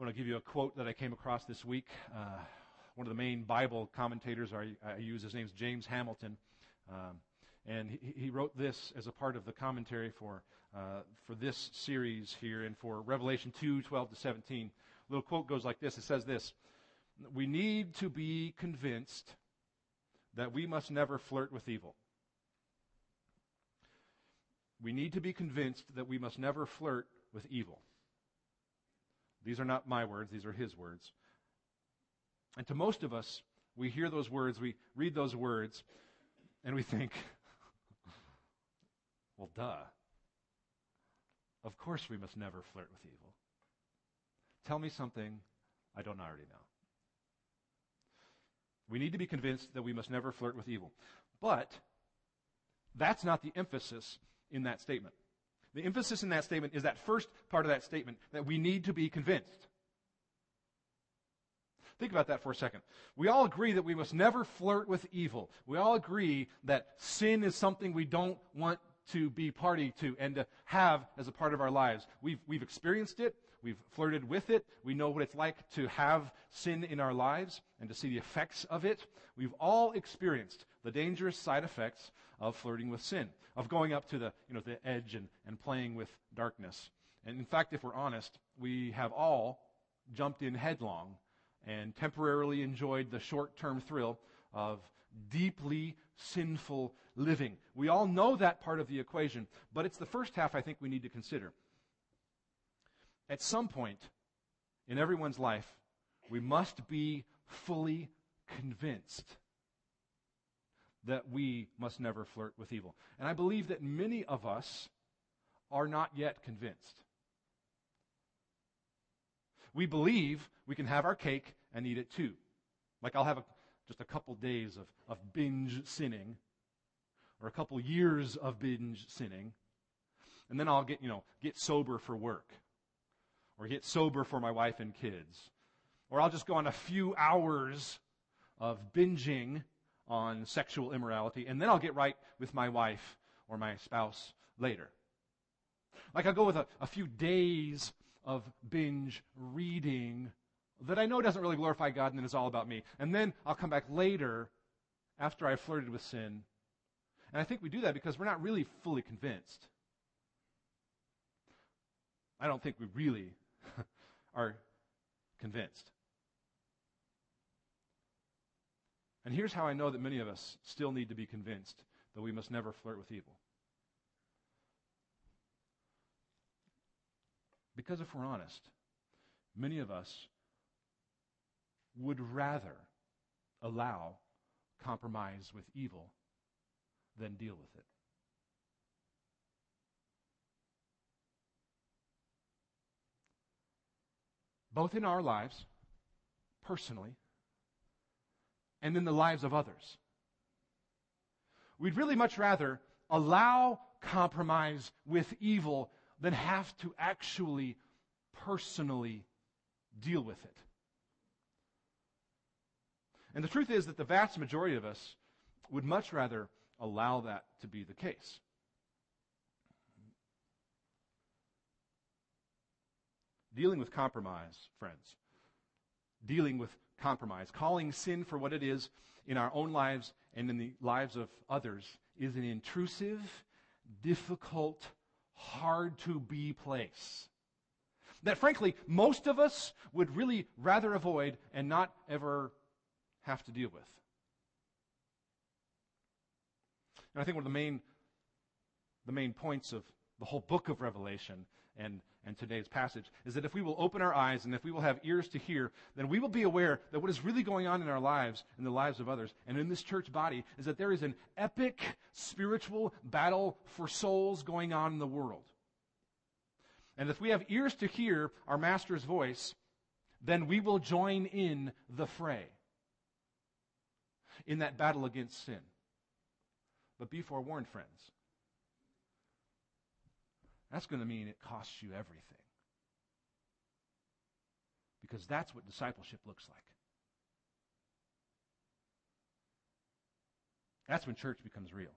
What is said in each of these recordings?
I want to give you a quote that I came across this week. Uh, one of the main Bible commentators I, I use, his name's James Hamilton. Um, and he, he, wrote this as a part of the commentary for, uh, for this series here and for Revelation 2 12 to 17. A little quote goes like this It says this We need to be convinced that we must never flirt with evil. We need to be convinced that we must never flirt with evil. These are not my words, these are his words. And to most of us, we hear those words, we read those words, and we think, well, duh. Of course we must never flirt with evil. Tell me something I don't already know. We need to be convinced that we must never flirt with evil. But that's not the emphasis in that statement. The emphasis in that statement is that first part of that statement that we need to be convinced. Think about that for a second. We all agree that we must never flirt with evil. We all agree that sin is something we don't want to be party to and to have as a part of our lives. We've, we've experienced it. We've flirted with it. We know what it's like to have sin in our lives and to see the effects of it. We've all experienced the dangerous side effects of flirting with sin, of going up to the, you know, the edge and, and playing with darkness. And in fact, if we're honest, we have all jumped in headlong and temporarily enjoyed the short term thrill of deeply sinful living. We all know that part of the equation, but it's the first half I think we need to consider. At some point in everyone's life, we must be fully convinced that we must never flirt with evil. And I believe that many of us are not yet convinced. We believe we can have our cake and eat it too. Like I'll have a, just a couple days of, of binge sinning, or a couple years of binge sinning, and then I'll get, you know, get sober for work, or get sober for my wife and kids, or I'll just go on a few hours of binging on sexual immorality, and then I'll get right with my wife or my spouse later. Like I'll go with a, a few days of binge reading that I know doesn't really glorify God and then it's all about me. And then I'll come back later after I've flirted with sin. And I think we do that because we're not really fully convinced. I don't think we really are convinced. And here's how I know that many of us still need to be convinced that we must never flirt with evil. Because if we're honest, many of us would rather allow compromise with evil than deal with it. Both in our lives, personally, and in the lives of others. We'd really much rather allow compromise with evil than have to actually personally deal with it. And the truth is that the vast majority of us would much rather allow that to be the case. Dealing with compromise, friends, dealing with compromise, calling sin for what it is in our own lives and in the lives of others, is an intrusive, difficult, hard to be place. That frankly, most of us would really rather avoid and not ever have to deal with. And I think one of the main, the main points of the whole book of Revelation and, and today's passage is that if we will open our eyes and if we will have ears to hear, then we will be aware that what is really going on in our lives, in the lives of others, and in this church body is that there is an epic spiritual battle for souls going on in the world. And if we have ears to hear our Master's voice, then we will join in the fray in that battle against sin. But be forewarned, friends. That's going to mean it costs you everything. Because that's what discipleship looks like. That's when church becomes real.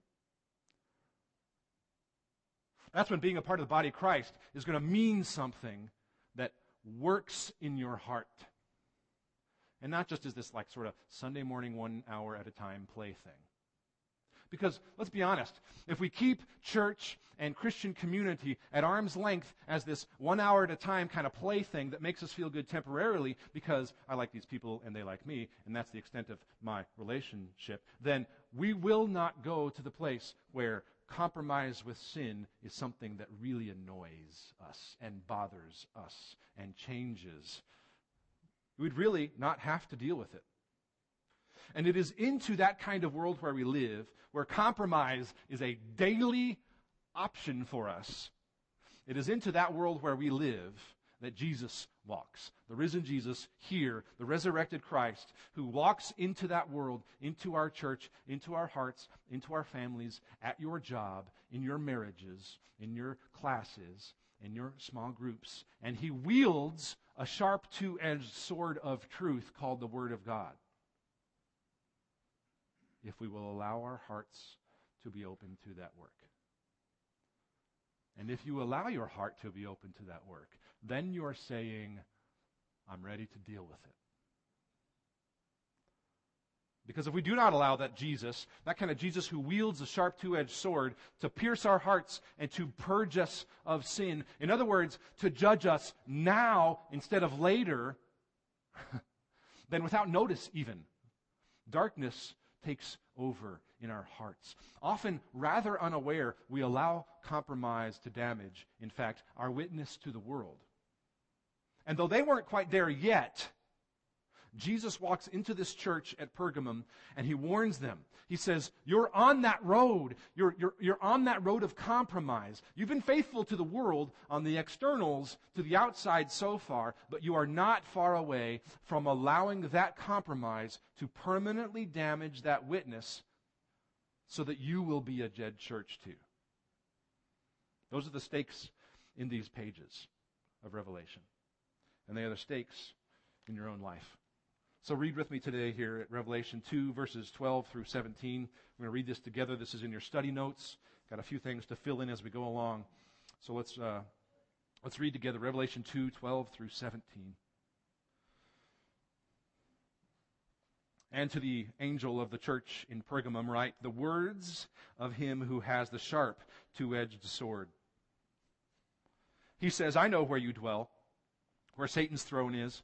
That's when being a part of the body of Christ is going to mean something that works in your heart. And not just as this like sort of Sunday morning one hour at a time play thing. Because let's be honest, if we keep church and Christian community at arm's length as this one hour at a time kind of play thing that makes us feel good temporarily because I like these people and they like me, and that's the extent of my relationship, then we will not go to the place where compromise with sin is something that really annoys us and bothers us and changes. We'd really not have to deal with it. And it is into that kind of world where we live, where compromise is a daily option for us. It is into that world where we live that Jesus walks. The risen Jesus here, the resurrected Christ, who walks into that world, into our church, into our hearts, into our families, at your job, in your marriages, in your classes, in your small groups. And he wields a sharp two edged sword of truth called the Word of God if we will allow our hearts to be open to that work. And if you allow your heart to be open to that work, then you're saying, I'm ready to deal with it. Because if we do not allow that Jesus, that kind of Jesus who wields a sharp two edged sword to pierce our hearts and to purge us of sin, in other words, to judge us now instead of later, then without notice even, darkness takes over in our hearts. Often, rather unaware, we allow compromise to damage, in fact, our witness to the world. And though they weren't quite there yet, Jesus walks into this church at Pergamum and he warns them. He says, You're on that road. You're, you're, you're on that road of compromise. You've been faithful to the world on the externals, to the outside so far, but you are not far away from allowing that compromise to permanently damage that witness so that you will be a dead church too. Those are the stakes in these pages of Revelation. And they are the stakes in your own life. So read with me today here at Revelation 2, verses 12 through 17. We're going to read this together. This is in your study notes. Got a few things to fill in as we go along. So let's, uh, let's read together Revelation 2, 12 through 17. And to the angel of the church in Pergamum write the words of him who has the sharp two edged sword. He says, I know where you dwell, where Satan's throne is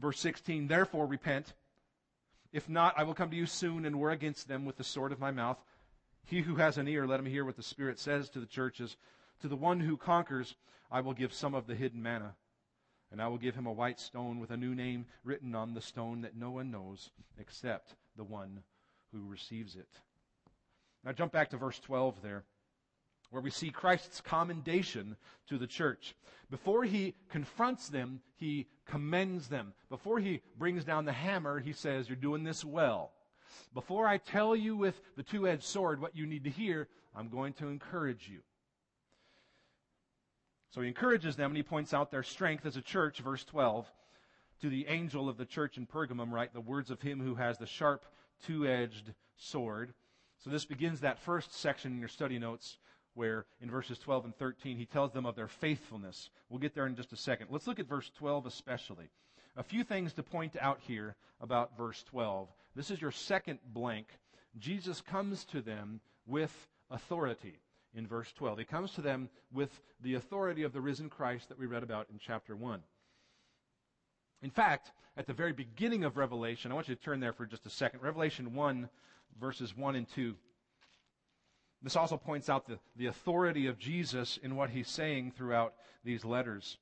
Verse 16, therefore repent. If not, I will come to you soon and war against them with the sword of my mouth. He who has an ear, let him hear what the Spirit says to the churches. To the one who conquers, I will give some of the hidden manna. And I will give him a white stone with a new name written on the stone that no one knows except the one who receives it. Now jump back to verse 12 there where we see Christ's commendation to the church. Before he confronts them, he commends them. Before he brings down the hammer, he says, You're doing this well. Before I tell you with the two edged sword what you need to hear, I'm going to encourage you. So he encourages them and he points out their strength as a church, verse 12. To the angel of the church in Pergamum, write the words of him who has the sharp two edged sword. So this begins that first section in your study notes where in verses 12 and 13 he tells them of their faithfulness. We'll get there in just a second. Let's look at verse 12 especially. A few things to point out here about verse 12. This is your second blank. Jesus comes to them with authority in verse 12. He comes to them with the authority of the risen Christ that we read about in chapter 1. In fact, at the very beginning of Revelation, I want you to turn there for just a second. Revelation 1, verses 1 and 2. This also points out the, the authority of Jesus in what he's saying throughout these letters.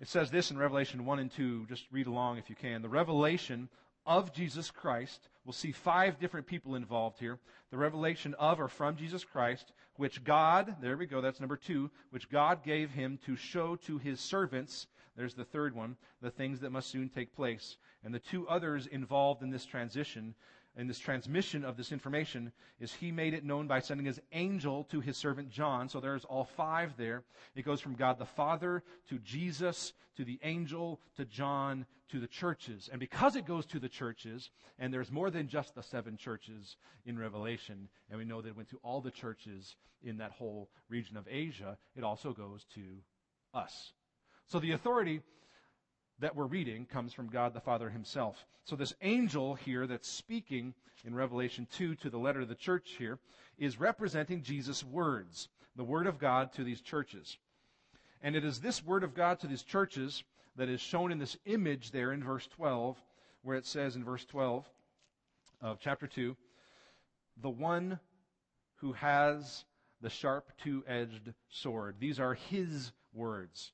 It says this in Revelation 1 and 2. Just read along if you can. The revelation of Jesus Christ. We'll see five different people involved here. The revelation of or from Jesus Christ, which God, there we go, that's number two, which God gave him to show to his servants There's the third one, the things that must soon take place. And the two others involved in this transition, in this transmission of this information, is he made it known by sending his angel to his servant John. So there's all five there. It goes from God the Father to Jesus to the angel to John to the churches. And because it goes to the churches, and there's more than just the seven churches in Revelation, and we know that it went to all the churches in that whole region of Asia, it also goes to us. So the authority that we're reading comes from God the Father himself. So this angel here that's speaking in Revelation 2 to the letter to the church here is representing Jesus' words, the word of God to these churches. And it is this word of God to these churches that is shown in this image there in verse 12, where it says in verse 12 of chapter 2, the one who has the sharp two edged sword. These are his words.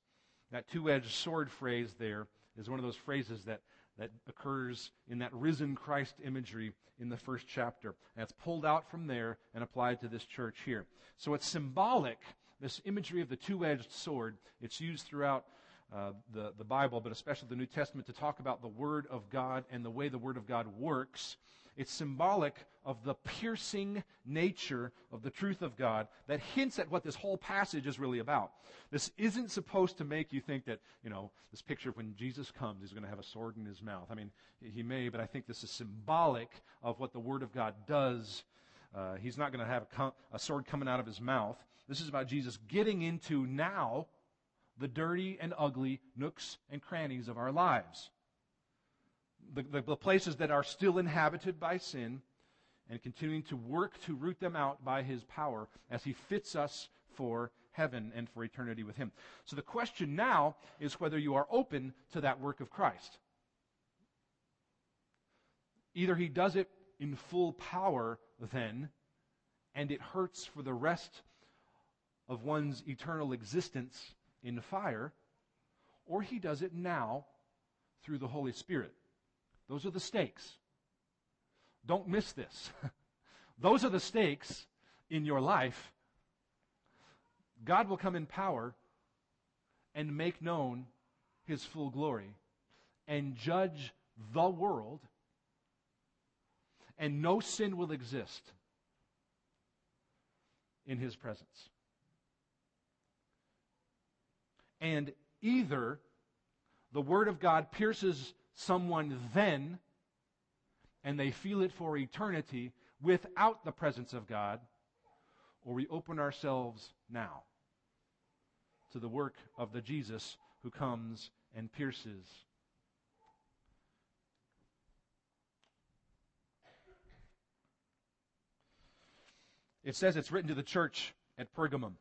That two edged sword phrase there is one of those phrases that, that occurs in that risen Christ imagery in the first chapter. And it's pulled out from there and applied to this church here. So it's symbolic, this imagery of the two edged sword. It's used throughout uh, the, the Bible, but especially the New Testament, to talk about the Word of God and the way the Word of God works. It's symbolic of the piercing nature of the truth of God that hints at what this whole passage is really about. This isn't supposed to make you think that, you know, this picture of when Jesus comes, he's going to have a sword in his mouth. I mean, he may, but I think this is symbolic of what the Word of God does. Uh, he's not going to have a, com- a sword coming out of his mouth. This is about Jesus getting into now the dirty and ugly nooks and crannies of our lives the, the, the places that are still inhabited by sin and continuing to work to root them out by his power as he fits us for heaven and for eternity with him. So the question now is whether you are open to that work of Christ. Either he does it in full power then, and it hurts for the rest of one's eternal existence in fire, or he does it now through the Holy Spirit. Those are the stakes. Don't miss this. Those are the stakes in your life. God will come in power and make known his full glory and judge the world, and no sin will exist in his presence. And either the Word of God pierces someone then and they feel it for eternity without the presence of God, or we open ourselves now to the work of the Jesus who comes and pierces. It says it's written to the church at Pergamum,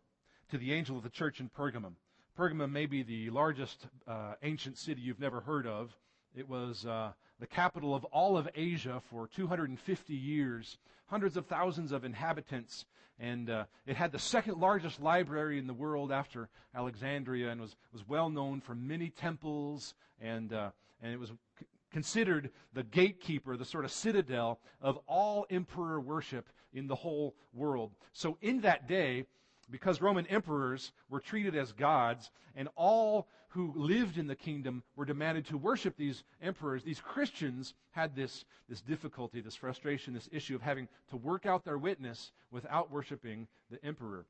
to the angel of the church in Pergamum. Pergamum may be the largest uh, ancient city you've never heard of. It was uh, the capital of all of Asia for 250 years, hundreds of thousands of inhabitants, and uh, it had the second largest library in the world after Alexandria and was, was well known for many temples, and, uh, and it was c- considered the gatekeeper, the sort of citadel of all emperor worship in the whole world. So in that day, because Roman emperors were treated as gods, and all who lived in the kingdom were demanded to worship these emperors, these Christians had this, this difficulty, this frustration, this issue of having to work out their witness without worshiping the emperor.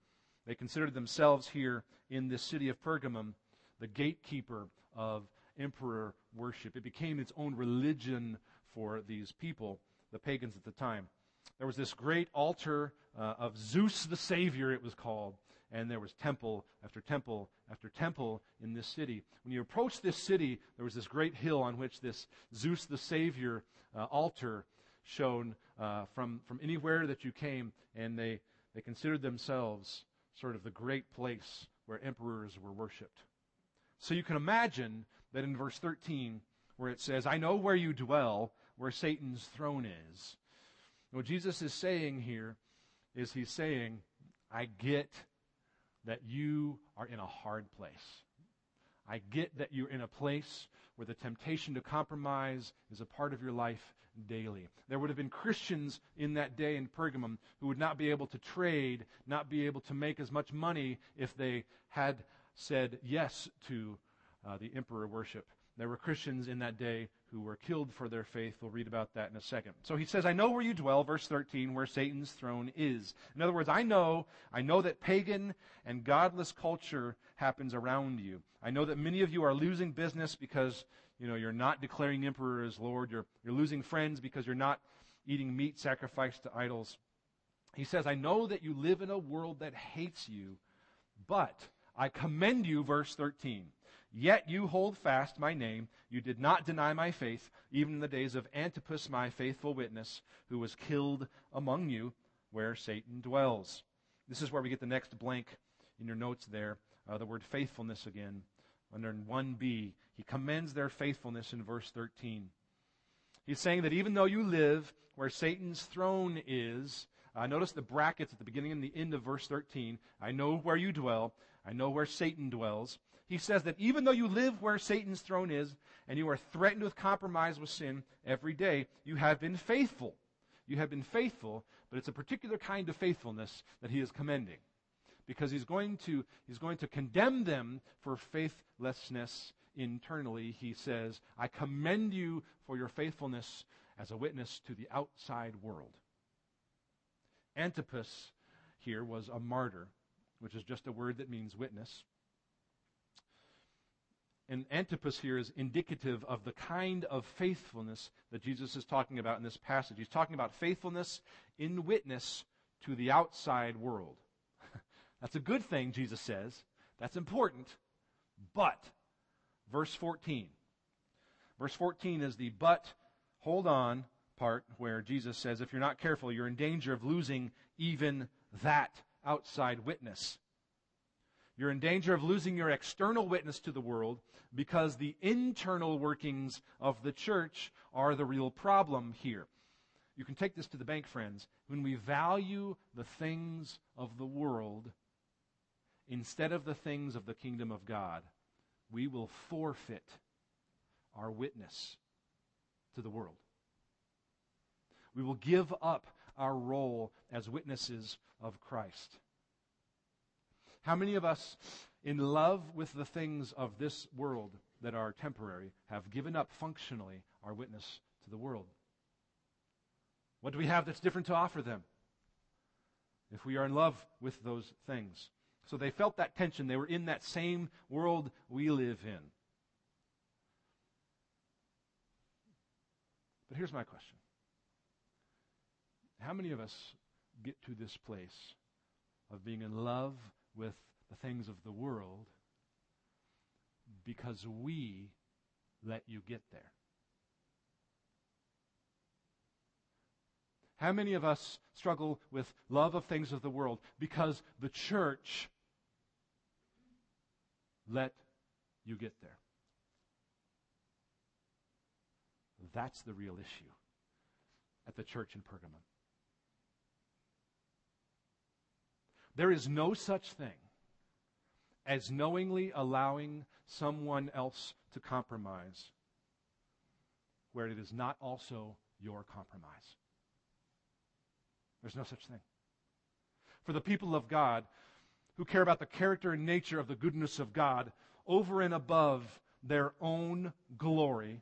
They considered themselves here in this city of Pergamum the gatekeeper of emperor worship. It became its own religion for these people, the pagans at the time. There was this great altar uh, of Zeus the Savior, it was called. And there was temple after temple after temple in this city. When you approached this city, there was this great hill on which this Zeus the Savior uh, altar shone uh, from, from anywhere that you came. And they, they considered themselves sort of the great place where emperors were worshiped. So you can imagine that in verse 13, where it says, I know where you dwell, where Satan's throne is. What Jesus is saying here is he's saying, I get that you are in a hard place. I get that you're in a place where the temptation to compromise is a part of your life daily. There would have been Christians in that day in Pergamum who would not be able to trade, not be able to make as much money if they had said yes to uh, the emperor worship. There were Christians in that day who were killed for their faith. We'll read about that in a second. So he says, I know where you dwell, verse 13, where Satan's throne is. In other words, I know, I know that pagan and godless culture happens around you. I know that many of you are losing business because, you know, you're not declaring emperor as Lord. You're, you're losing friends because you're not eating meat sacrificed to idols. He says, I know that you live in a world that hates you, but I commend you, verse 13. Yet you hold fast my name. You did not deny my faith, even in the days of Antipas, my faithful witness, who was killed among you, where Satan dwells. This is where we get the next blank in your notes there, uh, the word faithfulness again. Under 1b, he commends their faithfulness in verse 13. He's saying that even though you live where Satan's throne is, uh, notice the brackets at the beginning and the end of verse 13. I know where you dwell. I know where Satan dwells. He says that even though you live where Satan's throne is and you are threatened with compromise with sin every day, you have been faithful. You have been faithful, but it's a particular kind of faithfulness that he is commending. Because he's going to, he's going to condemn them for faithlessness internally. He says, I commend you for your faithfulness as a witness to the outside world. Antipas here was a martyr, which is just a word that means witness. And Antipas here is indicative of the kind of faithfulness that Jesus is talking about in this passage. He's talking about faithfulness in witness to the outside world. That's a good thing, Jesus says. That's important. But, verse 14. Verse 14 is the but, hold on part where Jesus says, if you're not careful, you're in danger of losing even that outside witness. You're in danger of losing your external witness to the world because the internal workings of the church are the real problem here. You can take this to the bank, friends. When we value the things of the world instead of the things of the kingdom of God, we will forfeit our witness to the world. We will give up our role as witnesses of Christ. How many of us, in love with the things of this world that are temporary, have given up functionally our witness to the world? What do we have that's different to offer them? If we are in love with those things. So they felt that tension. They were in that same world we live in. But here's my question How many of us get to this place of being in love with the things of the world because we let you get there. How many of us struggle with love of things of the world because the church let you get there? That's the real issue at the church in Pergamum. There is no such thing as knowingly allowing someone else to compromise where it is not also your compromise. There's no such thing. For the people of God who care about the character and nature of the goodness of God over and above their own glory,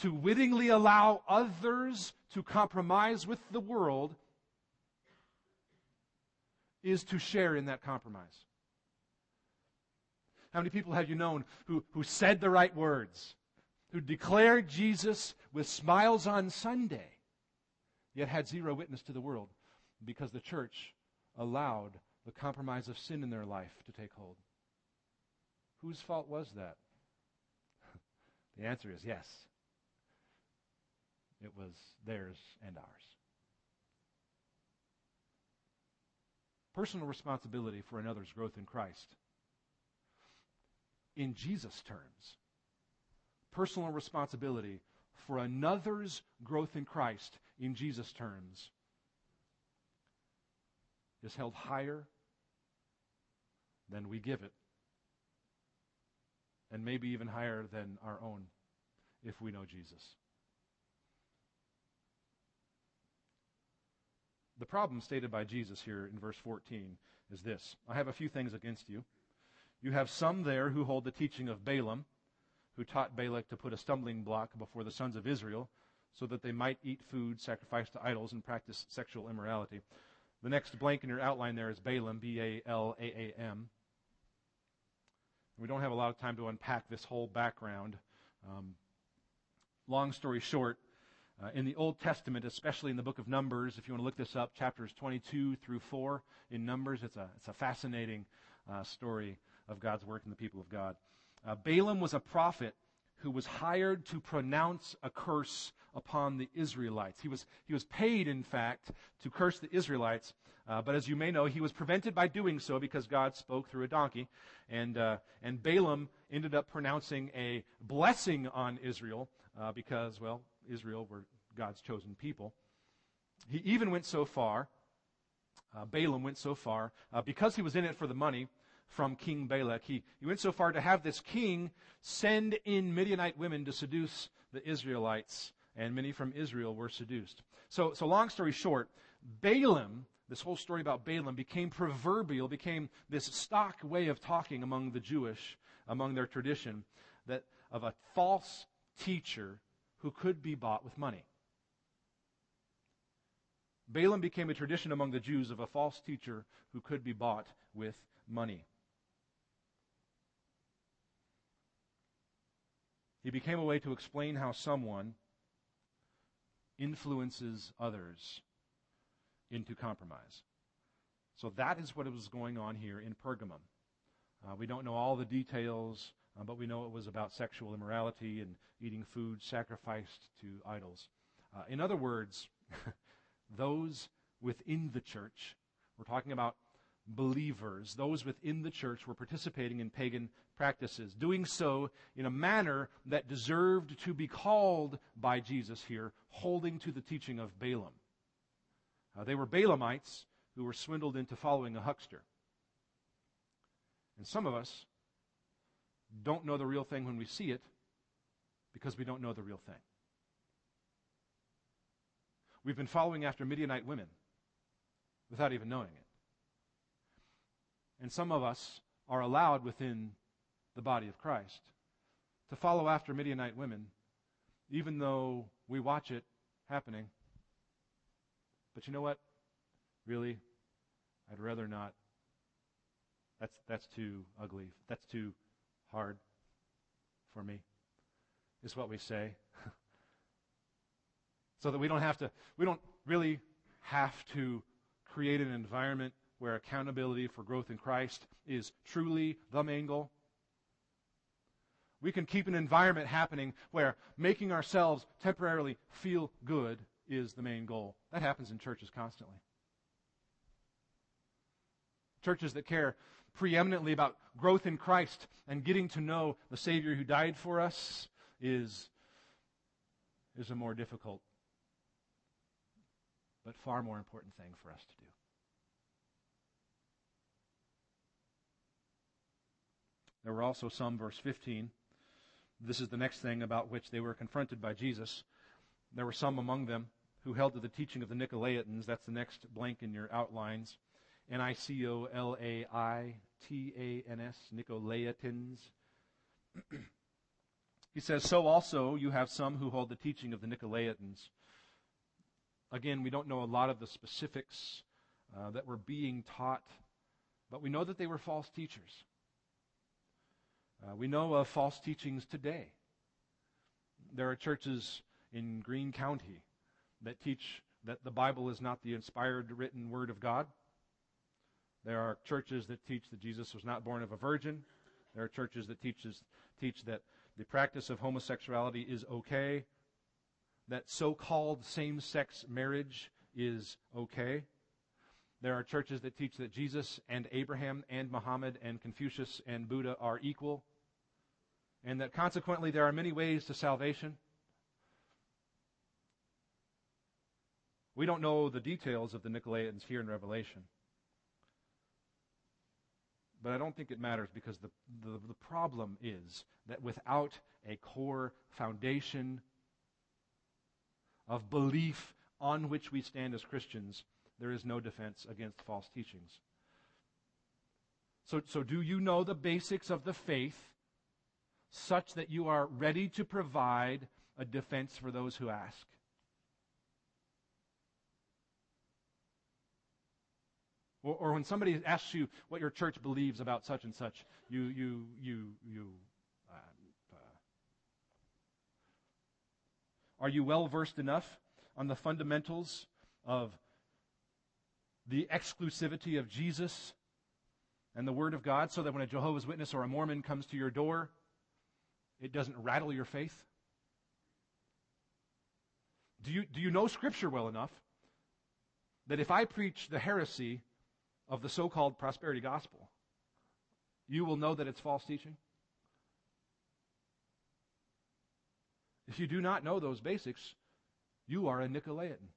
to wittingly allow others to compromise with the world is to share in that compromise. How many people have you known who, who said the right words, who declared Jesus with smiles on Sunday, yet had zero witness to the world because the church allowed the compromise of sin in their life to take hold? Whose fault was that? the answer is yes. It was theirs and ours. Personal responsibility for another's growth in Christ. In Jesus' terms, personal responsibility for another's growth in Christ in Jesus' terms is held higher than we give it, and maybe even higher than our own if we know Jesus. The problem stated by Jesus here in verse 14 is this I have a few things against you. You have some there who hold the teaching of Balaam, who taught Balak to put a stumbling block before the sons of Israel so that they might eat food sacrificed to idols and practice sexual immorality. The next blank in your outline there is Balaam, B A L A A M. We don't have a lot of time to unpack this whole background. Um, long story short, uh, in the Old Testament, especially in the book of Numbers, if you want to look this up, chapters 22 through 4 in Numbers, it's a, it's a fascinating uh, story of God's work in the people of God. Uh, Balaam was a prophet who was hired to pronounce a curse upon the Israelites. He was, he was paid, in fact, to curse the Israelites. Uh, but as you may know, he was prevented by doing so because God spoke through a donkey. And, uh, and Balaam ended up pronouncing a blessing on Israel uh, because, well, Israel were God's chosen people. He even went so far, uh, Balaam went so far, uh, because he was in it for the money, from King Balak. He, he went so far to have this king send in Midianite women to seduce the Israelites, and many from Israel were seduced. So, so long story short, Balaam, this whole story about Balaam became proverbial, became this stock way of talking among the Jewish, among their tradition, that of a false teacher who could be bought with money. Balaam became a tradition among the Jews of a false teacher who could be bought with money. He became a way to explain how someone influences others into compromise. So that is what was going on here in Pergamum. Uh, we don't know all the details, uh, but we know it was about sexual immorality and eating food sacrificed to idols. Uh, in other words, those within the church, we're talking about believers, those within the church, were participating in pagan practices, doing so in a manner that deserved to be called by Jesus here, holding to the teaching of Balaam. Uh, they were Balaamites who were swindled into following a huckster. And some of us don't know the real thing when we see it because we don't know the real thing. We've been following after Midianite women without even knowing it. And some of us are allowed within the body of Christ to follow after Midianite women, even though we watch it happening. But you know what? Really, I'd rather not. That's, that's too ugly. That's too hard for me, is what we say. so that we don't have to, we don't really have to create an environment where accountability for growth in Christ is truly the main goal. We can keep an environment happening where making ourselves temporarily feel good is the main goal. That happens in churches constantly. Churches that care preeminently about growth in Christ and getting to know the Savior who died for us is, is a more difficult but far more important thing for us to do. There were also some, verse 15. This is the next thing about which they were confronted by Jesus. There were some among them who held to the teaching of the Nicolaitans. That's the next blank in your outlines. N I C O L A I T A N S, Nicolaitans. he says, So also you have some who hold the teaching of the Nicolaitans. Again, we don't know a lot of the specifics uh, that were being taught, but we know that they were false teachers. Uh, we know of false teachings today. There are churches in Greene County that teach that the Bible is not the inspired written word of God. There are churches that teach that Jesus was not born of a virgin. There are churches that teaches, teach that the practice of homosexuality is okay, that so called same sex marriage is okay. There are churches that teach that Jesus and Abraham and Muhammad and Confucius and Buddha are equal, and that consequently there are many ways to salvation. We don't know the details of the Nicolaitans here in Revelation. But I don't think it matters because the, the, the, problem is that without a core foundation of belief on which we stand as Christians, there is no defense against false teachings. So, so do you know the basics of the faith such that you are ready to provide a defense for those who ask? Or, or when somebody asks you what your church believes about such and such, you, you, you, you, uh, uh, are you well versed enough on the fundamentals of the exclusivity of Jesus and the Word of God so that when a Jehovah's Witness or a Mormon comes to your door, it doesn't rattle your faith? Do you, do you know Scripture well enough that if I preach the heresy of the so called prosperity gospel, you will know that it's false teaching? If you do not know those basics, you are a Nicolaitan.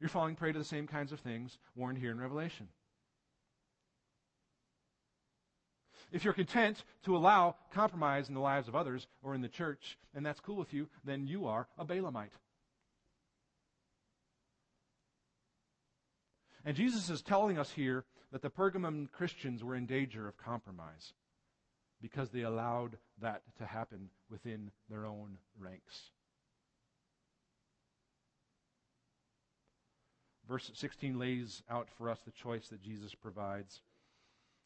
You're falling prey to the same kinds of things warned here in Revelation. If you're content to allow compromise in the lives of others or in the church, and that's cool with you, then you are a Balaamite. And Jesus is telling us here that the Pergamum Christians were in danger of compromise because they allowed that to happen within their own ranks. Verse 16 lays out for us the choice that Jesus provides.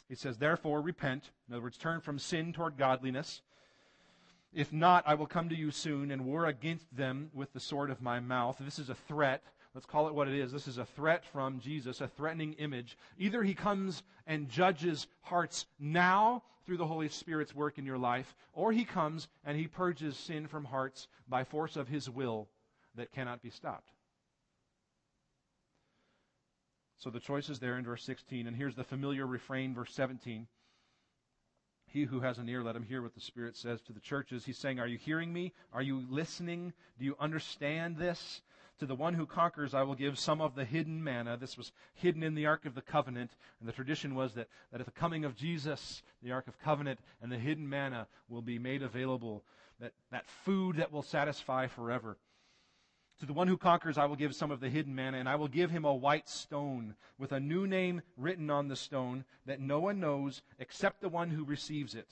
He says, Therefore, repent. In other words, turn from sin toward godliness. If not, I will come to you soon and war against them with the sword of my mouth. This is a threat Let's call it what it is. This is a threat from Jesus, a threatening image. Either he comes and judges hearts now through the Holy Spirit's work in your life, or he comes and he purges sin from hearts by force of his will that cannot be stopped. So the choice is there in verse 16. And here's the familiar refrain, verse 17. He who has an ear, let him hear what the Spirit says to the churches. He's saying, Are you hearing me? Are you listening? Do you understand this? To the one who conquers, I will give some of the hidden manna. This was hidden in the Ark of the Covenant. And the tradition was that, that at the coming of Jesus, the Ark of Covenant and the hidden manna will be made available. That, that food that will satisfy forever. To the one who conquers, I will give some of the hidden manna, and I will give him a white stone with a new name written on the stone that no one knows except the one who receives it.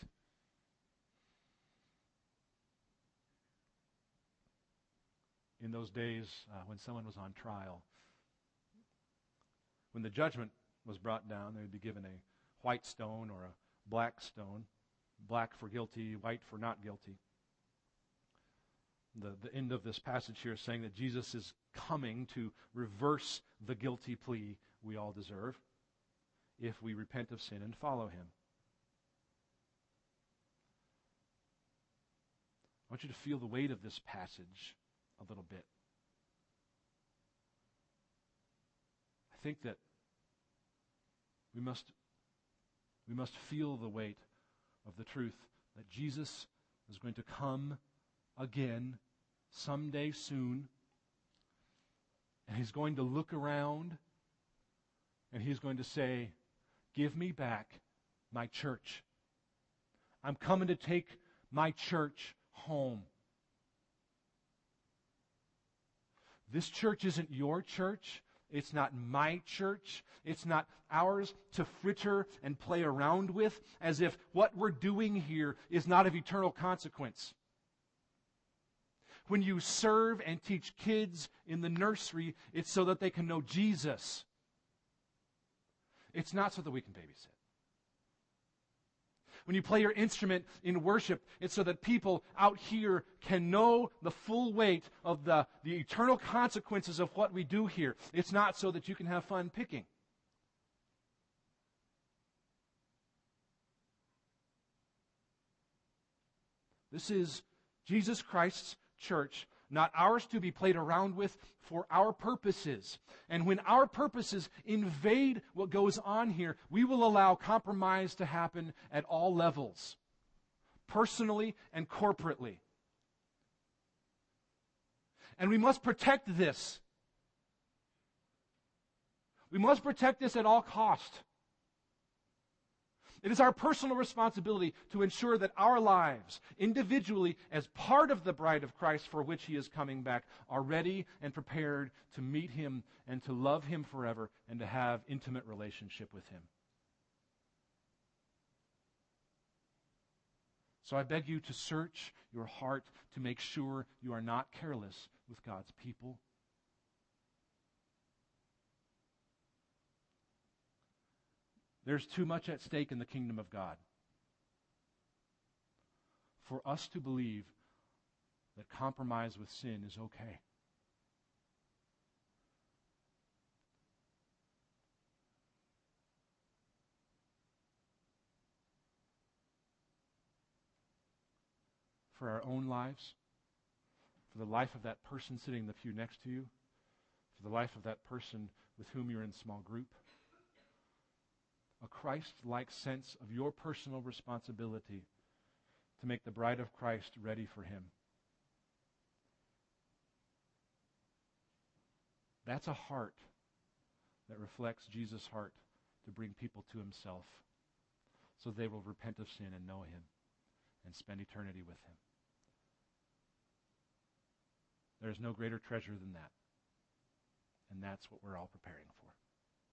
In those days uh, when someone was on trial. When the judgment was brought down, they would be given a white stone or a black stone, black for guilty, white for not guilty. The, the end of this passage here is saying that Jesus is coming to reverse the guilty plea we all deserve if we repent of sin and follow him. I want you to feel the weight of this passage a little bit. I think that we must, we must feel the weight of the truth that Jesus is going to come again someday soon. And he's going to look around and he's going to say, Give me back my church. I'm coming to take my church home. This church isn't your church. It's not my church. It's not ours to fritter and play around with as if what we're doing here is not of eternal consequence. When you serve and teach kids in the nursery, it's so that they can know Jesus. It's not so that we can babysit. When you play your instrument in worship, it's so that people out here can know the full weight of the, the eternal consequences of what we do here. It's not so that you can have fun picking. This is Jesus Christ's church not ours to be played around with for our purposes. And when our purposes invade what goes on here, we will allow compromise to happen at all levels, personally and corporately. And we must protect this. We must protect this at all cost. It is our personal responsibility to ensure that our lives, individually, as part of the bride of Christ for which he is coming back, are ready and prepared to meet him and to love him forever and to have intimate relationship with him. So I beg you to search your heart to make sure you are not careless with God's people. There's too much at stake in the kingdom of God for us to believe that compromise with sin is okay. For our own lives, for the life of that person sitting in the pew next to you, for the life of that person with whom you're in small group a Christ like sense of your personal responsibility to make the bride of Christ ready for Him. That's a heart that reflects Jesus' heart to bring people to Himself so they will repent of sin and know Him and spend eternity with Him. There is no greater treasure than that. And that's what we're all preparing for.